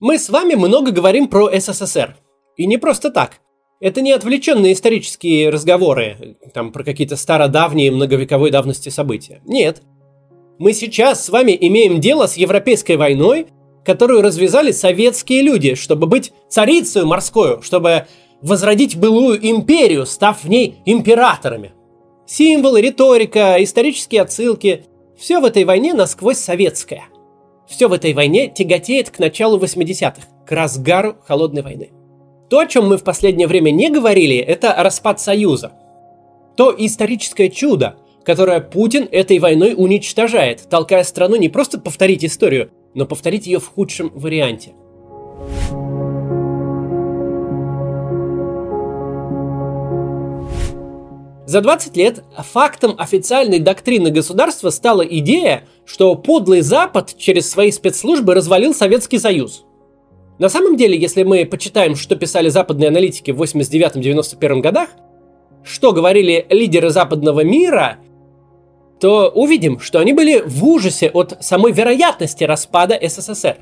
Мы с вами много говорим про СССР. И не просто так. Это не отвлеченные исторические разговоры, там, про какие-то стародавние многовековой давности события. Нет. Мы сейчас с вами имеем дело с Европейской войной, которую развязали советские люди, чтобы быть царицей морской, чтобы возродить былую империю, став в ней императорами. Символы, риторика, исторические отсылки – все в этой войне насквозь советское – все в этой войне тяготеет к началу 80-х, к разгару холодной войны. То, о чем мы в последнее время не говорили, это распад Союза. То историческое чудо, которое Путин этой войной уничтожает, толкая страну не просто повторить историю, но повторить ее в худшем варианте – За 20 лет фактом официальной доктрины государства стала идея, что подлый Запад через свои спецслужбы развалил Советский Союз. На самом деле, если мы почитаем, что писали западные аналитики в 89-91 годах, что говорили лидеры западного мира, то увидим, что они были в ужасе от самой вероятности распада СССР.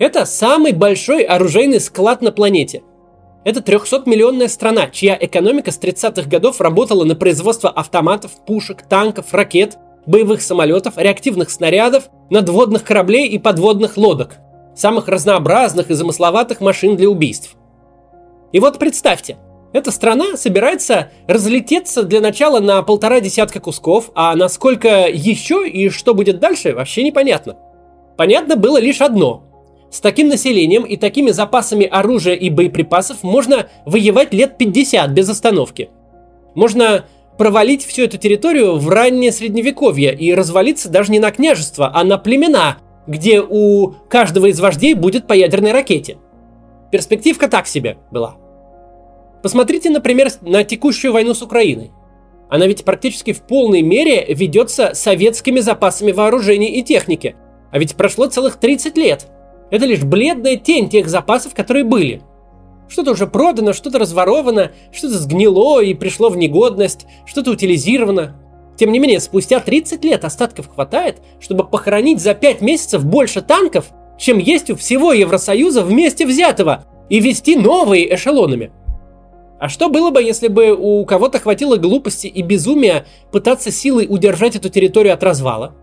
Это самый большой оружейный склад на планете – это 300-миллионная страна, чья экономика с 30-х годов работала на производство автоматов, пушек, танков, ракет, боевых самолетов, реактивных снарядов, надводных кораблей и подводных лодок, самых разнообразных и замысловатых машин для убийств. И вот представьте, эта страна собирается разлететься для начала на полтора десятка кусков, а насколько еще и что будет дальше, вообще непонятно. Понятно было лишь одно. С таким населением и такими запасами оружия и боеприпасов можно воевать лет 50 без остановки. Можно провалить всю эту территорию в раннее средневековье и развалиться даже не на княжество, а на племена, где у каждого из вождей будет по ядерной ракете. Перспективка так себе была. Посмотрите, например, на текущую войну с Украиной. Она ведь практически в полной мере ведется советскими запасами вооружений и техники. А ведь прошло целых 30 лет – это лишь бледная тень тех запасов, которые были. Что-то уже продано, что-то разворовано, что-то сгнило и пришло в негодность, что-то утилизировано. Тем не менее, спустя 30 лет остатков хватает, чтобы похоронить за 5 месяцев больше танков, чем есть у всего Евросоюза вместе взятого, и вести новые эшелонами. А что было бы, если бы у кого-то хватило глупости и безумия пытаться силой удержать эту территорию от развала?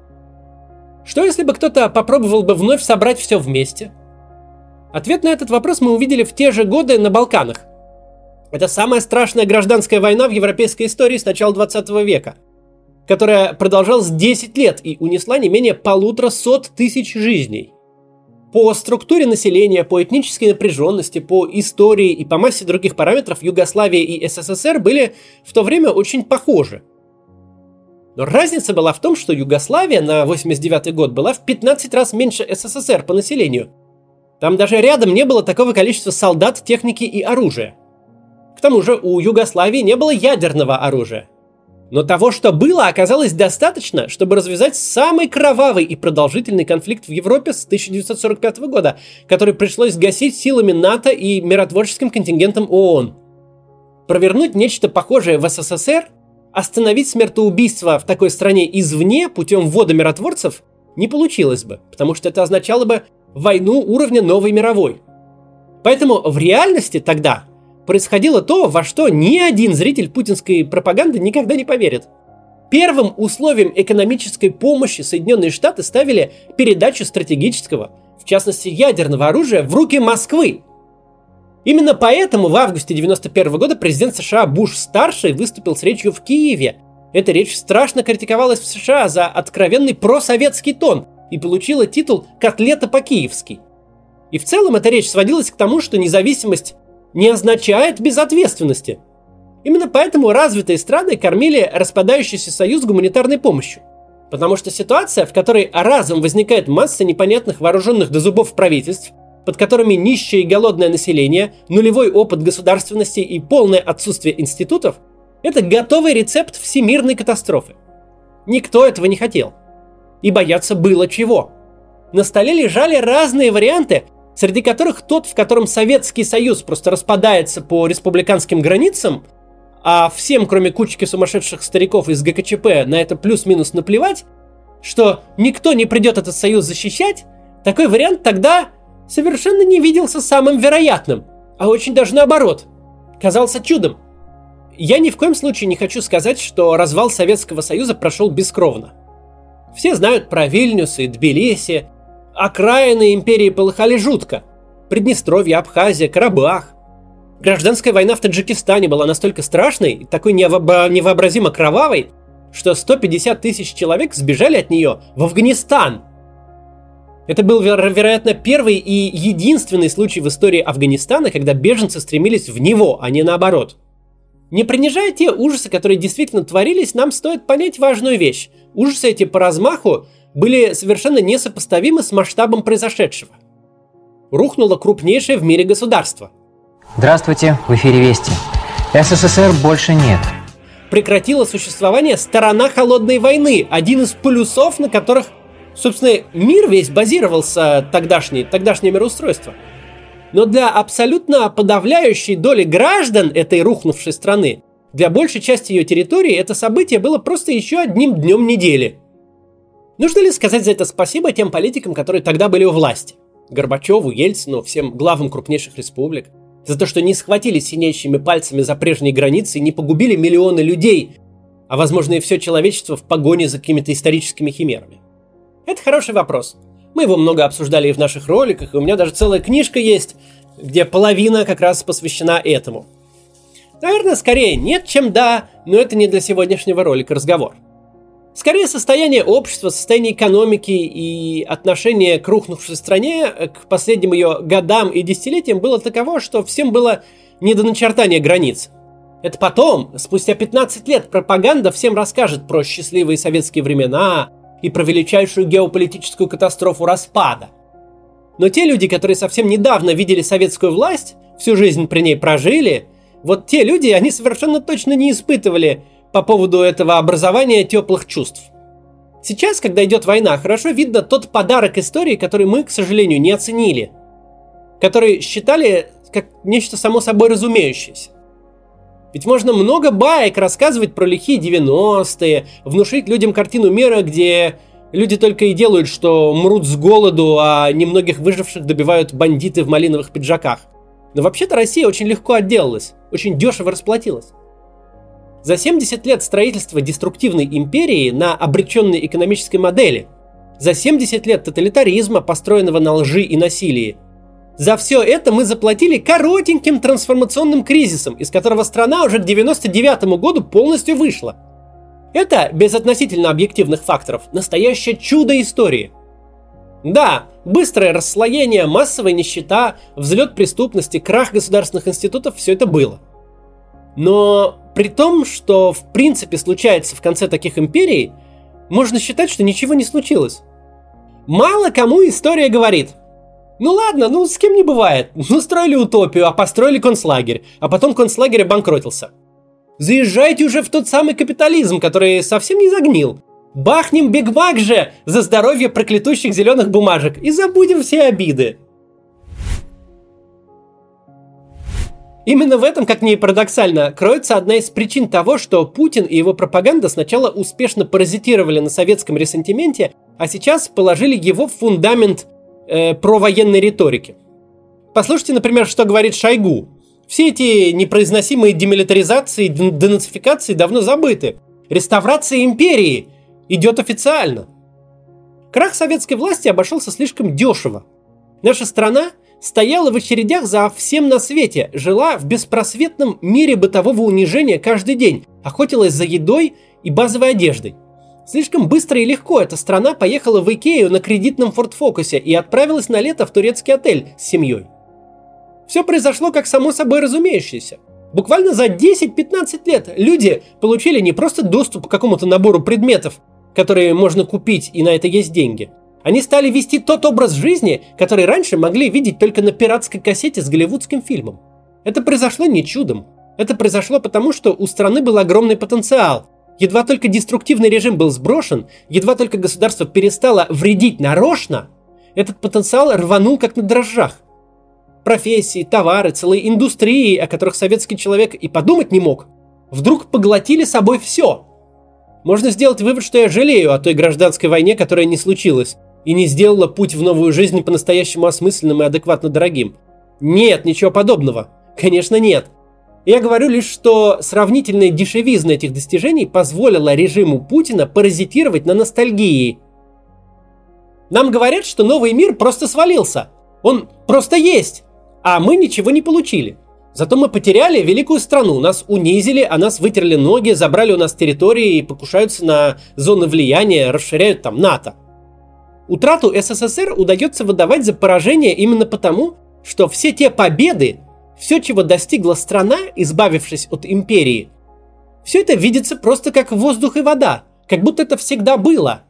Что если бы кто-то попробовал бы вновь собрать все вместе? Ответ на этот вопрос мы увидели в те же годы на Балканах. Это самая страшная гражданская война в европейской истории с начала 20 века, которая продолжалась 10 лет и унесла не менее полутора сот тысяч жизней. По структуре населения, по этнической напряженности, по истории и по массе других параметров Югославия и СССР были в то время очень похожи – но разница была в том, что Югославия на 89 год была в 15 раз меньше СССР по населению. Там даже рядом не было такого количества солдат, техники и оружия. К тому же у Югославии не было ядерного оружия. Но того, что было, оказалось достаточно, чтобы развязать самый кровавый и продолжительный конфликт в Европе с 1945 года, который пришлось гасить силами НАТО и миротворческим контингентом ООН. Провернуть нечто похожее в СССР остановить смертоубийство в такой стране извне путем ввода миротворцев не получилось бы, потому что это означало бы войну уровня новой мировой. Поэтому в реальности тогда происходило то, во что ни один зритель путинской пропаганды никогда не поверит. Первым условием экономической помощи Соединенные Штаты ставили передачу стратегического, в частности ядерного оружия, в руки Москвы, Именно поэтому в августе 91 года президент США Буш-старший выступил с речью в Киеве. Эта речь страшно критиковалась в США за откровенный просоветский тон и получила титул «Котлета по-киевски». И в целом эта речь сводилась к тому, что независимость не означает безответственности. Именно поэтому развитые страны кормили распадающийся союз гуманитарной помощью. Потому что ситуация, в которой разом возникает масса непонятных вооруженных до зубов правительств, под которыми нищее и голодное население, нулевой опыт государственности и полное отсутствие институтов – это готовый рецепт всемирной катастрофы. Никто этого не хотел. И бояться было чего. На столе лежали разные варианты, среди которых тот, в котором Советский Союз просто распадается по республиканским границам, а всем, кроме кучки сумасшедших стариков из ГКЧП, на это плюс-минус наплевать, что никто не придет этот союз защищать, такой вариант тогда совершенно не виделся самым вероятным, а очень даже наоборот. Казался чудом. Я ни в коем случае не хочу сказать, что развал Советского Союза прошел бескровно. Все знают про Вильнюс и Тбилиси. Окраины империи полыхали жутко. Приднестровье, Абхазия, Карабах. Гражданская война в Таджикистане была настолько страшной и такой невообразимо кровавой, что 150 тысяч человек сбежали от нее в Афганистан. Это был, веро- вероятно, первый и единственный случай в истории Афганистана, когда беженцы стремились в него, а не наоборот. Не принижая те ужасы, которые действительно творились, нам стоит понять важную вещь. Ужасы эти по размаху были совершенно несопоставимы с масштабом произошедшего. Рухнуло крупнейшее в мире государство. Здравствуйте, в эфире Вести. СССР больше нет. Прекратила существование сторона холодной войны, один из полюсов, на которых Собственно, мир весь базировался тогдашний, тогдашнее мироустройство. Но для абсолютно подавляющей доли граждан этой рухнувшей страны, для большей части ее территории это событие было просто еще одним днем недели. Нужно ли сказать за это спасибо тем политикам, которые тогда были у власти? Горбачеву, Ельцину, всем главам крупнейших республик. За то, что не схватили синеющими пальцами за прежние границы и не погубили миллионы людей, а возможно и все человечество в погоне за какими-то историческими химерами. Это хороший вопрос. Мы его много обсуждали и в наших роликах, и у меня даже целая книжка есть, где половина как раз посвящена этому. Наверное, скорее нет, чем да, но это не для сегодняшнего ролика разговор. Скорее, состояние общества, состояние экономики и отношение к рухнувшей стране к последним ее годам и десятилетиям было таково, что всем было не до начертания границ. Это потом, спустя 15 лет, пропаганда всем расскажет про счастливые советские времена, и про величайшую геополитическую катастрофу распада. Но те люди, которые совсем недавно видели советскую власть, всю жизнь при ней прожили, вот те люди, они совершенно точно не испытывали по поводу этого образования теплых чувств. Сейчас, когда идет война, хорошо видно тот подарок истории, который мы, к сожалению, не оценили. Который считали как нечто само собой разумеющееся. Ведь можно много баек рассказывать про лихие 90-е, внушить людям картину мира, где люди только и делают, что мрут с голоду, а немногих выживших добивают бандиты в малиновых пиджаках. Но вообще-то Россия очень легко отделалась, очень дешево расплатилась. За 70 лет строительства деструктивной империи на обреченной экономической модели, за 70 лет тоталитаризма, построенного на лжи и насилии – за все это мы заплатили коротеньким трансформационным кризисом, из которого страна уже к 99 году полностью вышла. Это, без относительно объективных факторов, настоящее чудо истории. Да, быстрое расслоение, массовая нищета, взлет преступности, крах государственных институтов – все это было. Но при том, что в принципе случается в конце таких империй, можно считать, что ничего не случилось. Мало кому история говорит – ну ладно, ну с кем не бывает. Ну строили утопию, а построили концлагерь, а потом концлагерь обанкротился. Заезжайте уже в тот самый капитализм, который совсем не загнил. Бахнем Биг Мак же за здоровье проклятущих зеленых бумажек и забудем все обиды. Именно в этом, как ни парадоксально, кроется одна из причин того, что Путин и его пропаганда сначала успешно паразитировали на советском ресентименте, а сейчас положили его в фундамент э, про военной риторики. Послушайте, например, что говорит Шойгу. Все эти непроизносимые демилитаризации, денацификации давно забыты. Реставрация империи идет официально. Крах советской власти обошелся слишком дешево. Наша страна стояла в очередях за всем на свете, жила в беспросветном мире бытового унижения каждый день, охотилась за едой и базовой одеждой – Слишком быстро и легко эта страна поехала в Икею на кредитном Форд Фокусе и отправилась на лето в турецкий отель с семьей. Все произошло как само собой разумеющееся. Буквально за 10-15 лет люди получили не просто доступ к какому-то набору предметов, которые можно купить и на это есть деньги. Они стали вести тот образ жизни, который раньше могли видеть только на пиратской кассете с голливудским фильмом. Это произошло не чудом. Это произошло потому, что у страны был огромный потенциал, Едва только деструктивный режим был сброшен, едва только государство перестало вредить нарочно, этот потенциал рванул как на дрожжах. Профессии, товары, целые индустрии, о которых советский человек и подумать не мог, вдруг поглотили собой все. Можно сделать вывод, что я жалею о той гражданской войне, которая не случилась, и не сделала путь в новую жизнь по-настоящему осмысленным и адекватно дорогим. Нет, ничего подобного. Конечно, нет. Я говорю лишь, что сравнительная дешевизна этих достижений позволила режиму Путина паразитировать на ностальгии. Нам говорят, что новый мир просто свалился. Он просто есть. А мы ничего не получили. Зато мы потеряли великую страну, нас унизили, а нас вытерли ноги, забрали у нас территории и покушаются на зоны влияния, расширяют там НАТО. Утрату СССР удается выдавать за поражение именно потому, что все те победы, все, чего достигла страна, избавившись от империи, все это видится просто как воздух и вода, как будто это всегда было.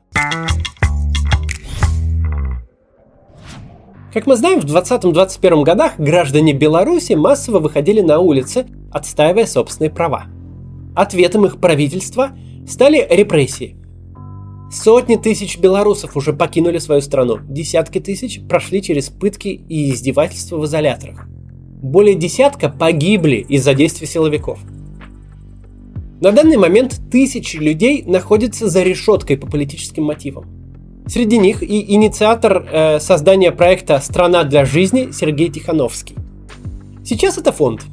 Как мы знаем, в 20-21 годах граждане Беларуси массово выходили на улицы, отстаивая собственные права. Ответом их правительства стали репрессии – Сотни тысяч белорусов уже покинули свою страну, десятки тысяч прошли через пытки и издевательства в изоляторах. Более десятка погибли из-за действий силовиков. На данный момент тысячи людей находятся за решеткой по политическим мотивам. Среди них и инициатор э, создания проекта «Страна для жизни» Сергей Тихановский. Сейчас это фонд.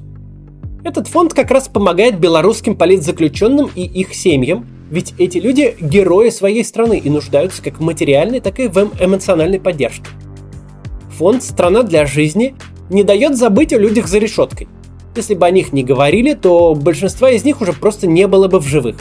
Этот фонд как раз помогает белорусским политзаключенным и их семьям ведь эти люди герои своей страны и нуждаются как в материальной, так и в эм, эмоциональной поддержке. Фонд «Страна для жизни» не дает забыть о людях за решеткой. Если бы о них не говорили, то большинства из них уже просто не было бы в живых.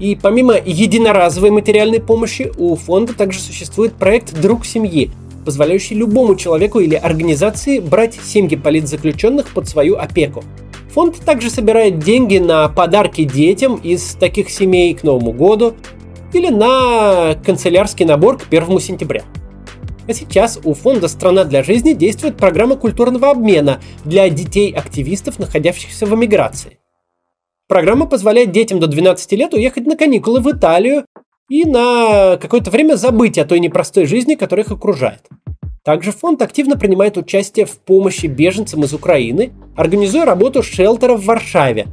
И помимо единоразовой материальной помощи, у фонда также существует проект «Друг семьи», позволяющий любому человеку или организации брать семьи политзаключенных под свою опеку – Фонд также собирает деньги на подарки детям из таких семей к Новому году или на канцелярский набор к 1 сентября. А сейчас у фонда «Страна для жизни» действует программа культурного обмена для детей-активистов, находящихся в эмиграции. Программа позволяет детям до 12 лет уехать на каникулы в Италию и на какое-то время забыть о той непростой жизни, которая их окружает. Также фонд активно принимает участие в помощи беженцам из Украины, организуя работу шелтера в Варшаве.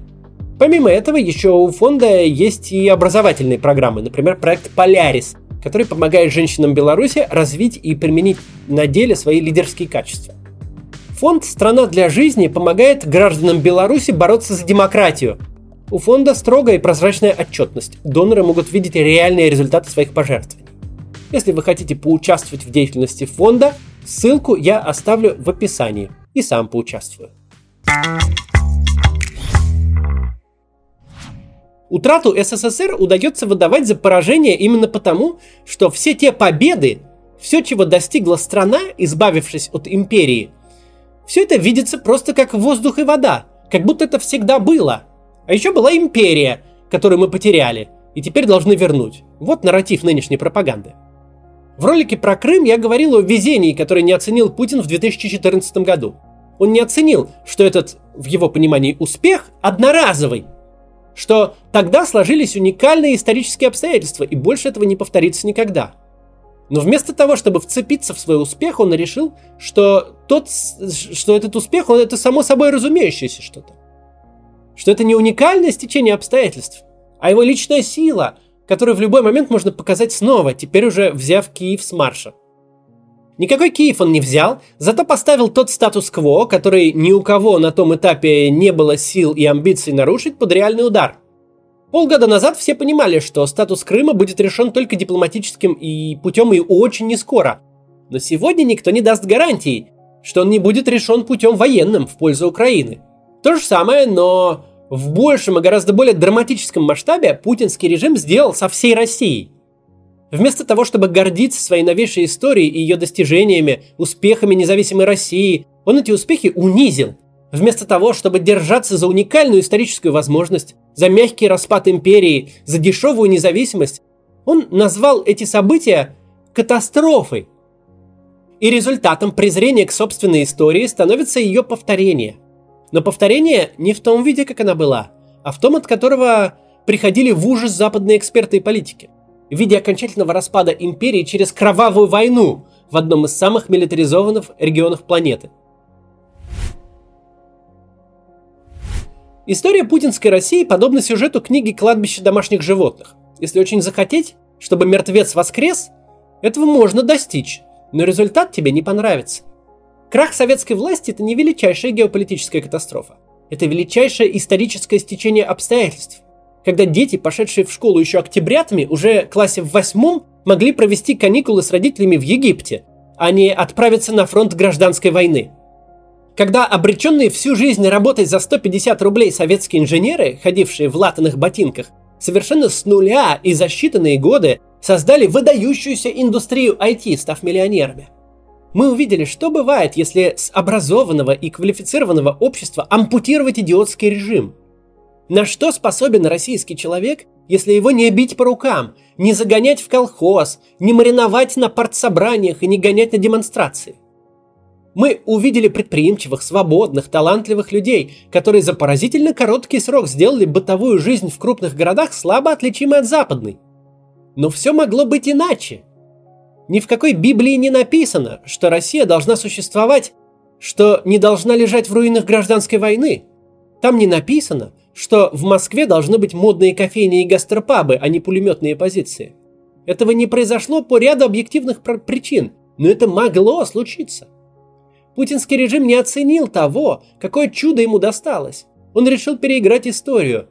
Помимо этого, еще у фонда есть и образовательные программы, например, проект «Полярис», который помогает женщинам Беларуси развить и применить на деле свои лидерские качества. Фонд «Страна для жизни» помогает гражданам Беларуси бороться за демократию. У фонда строгая и прозрачная отчетность. Доноры могут видеть реальные результаты своих пожертвований. Если вы хотите поучаствовать в деятельности фонда, ссылку я оставлю в описании и сам поучаствую. Утрату СССР удается выдавать за поражение именно потому, что все те победы, все, чего достигла страна, избавившись от империи, все это видится просто как воздух и вода, как будто это всегда было. А еще была империя, которую мы потеряли, и теперь должны вернуть. Вот нарратив нынешней пропаганды. В ролике про Крым я говорил о везении, которое не оценил Путин в 2014 году. Он не оценил, что этот, в его понимании, успех одноразовый. Что тогда сложились уникальные исторические обстоятельства, и больше этого не повторится никогда. Но вместо того, чтобы вцепиться в свой успех, он решил, что, тот, что этот успех, он, это само собой разумеющееся что-то. Что это не уникальное стечение обстоятельств, а его личная сила – который в любой момент можно показать снова, теперь уже взяв Киев с марша. Никакой Киев он не взял, зато поставил тот статус-кво, который ни у кого на том этапе не было сил и амбиций нарушить под реальный удар. Полгода назад все понимали, что статус Крыма будет решен только дипломатическим и путем и очень не скоро. Но сегодня никто не даст гарантии, что он не будет решен путем военным в пользу Украины. То же самое, но в большем и гораздо более драматическом масштабе путинский режим сделал со всей Россией. Вместо того, чтобы гордиться своей новейшей историей и ее достижениями, успехами независимой России, он эти успехи унизил. Вместо того, чтобы держаться за уникальную историческую возможность, за мягкий распад империи, за дешевую независимость, он назвал эти события катастрофой. И результатом презрения к собственной истории становится ее повторение – но повторение не в том виде, как она была, а в том, от которого приходили в ужас западные эксперты и политики. В виде окончательного распада империи через кровавую войну в одном из самых милитаризованных регионов планеты. История путинской России подобна сюжету книги «Кладбище домашних животных». Если очень захотеть, чтобы мертвец воскрес, Этого можно достичь, но результат тебе не понравится. Крах советской власти – это не величайшая геополитическая катастрофа. Это величайшее историческое стечение обстоятельств. Когда дети, пошедшие в школу еще октябрятами, уже в классе в восьмом могли провести каникулы с родителями в Египте, а не отправиться на фронт гражданской войны. Когда обреченные всю жизнь работать за 150 рублей советские инженеры, ходившие в латаных ботинках, совершенно с нуля и за считанные годы создали выдающуюся индустрию IT, став миллионерами – мы увидели, что бывает, если с образованного и квалифицированного общества ампутировать идиотский режим. На что способен российский человек, если его не бить по рукам, не загонять в колхоз, не мариновать на партсобраниях и не гонять на демонстрации? Мы увидели предприимчивых, свободных, талантливых людей, которые за поразительно короткий срок сделали бытовую жизнь в крупных городах слабо отличимой от западной. Но все могло быть иначе. Ни в какой Библии не написано, что Россия должна существовать, что не должна лежать в руинах гражданской войны. Там не написано, что в Москве должны быть модные кофейни и гастропабы, а не пулеметные позиции. Этого не произошло по ряду объективных причин, но это могло случиться. Путинский режим не оценил того, какое чудо ему досталось. Он решил переиграть историю.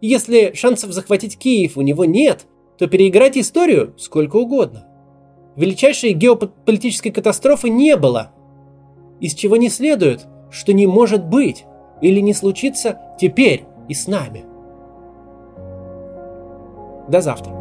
Если шансов захватить Киев у него нет, то переиграть историю сколько угодно величайшей геополитической катастрофы не было. Из чего не следует, что не может быть или не случится теперь и с нами. До завтра.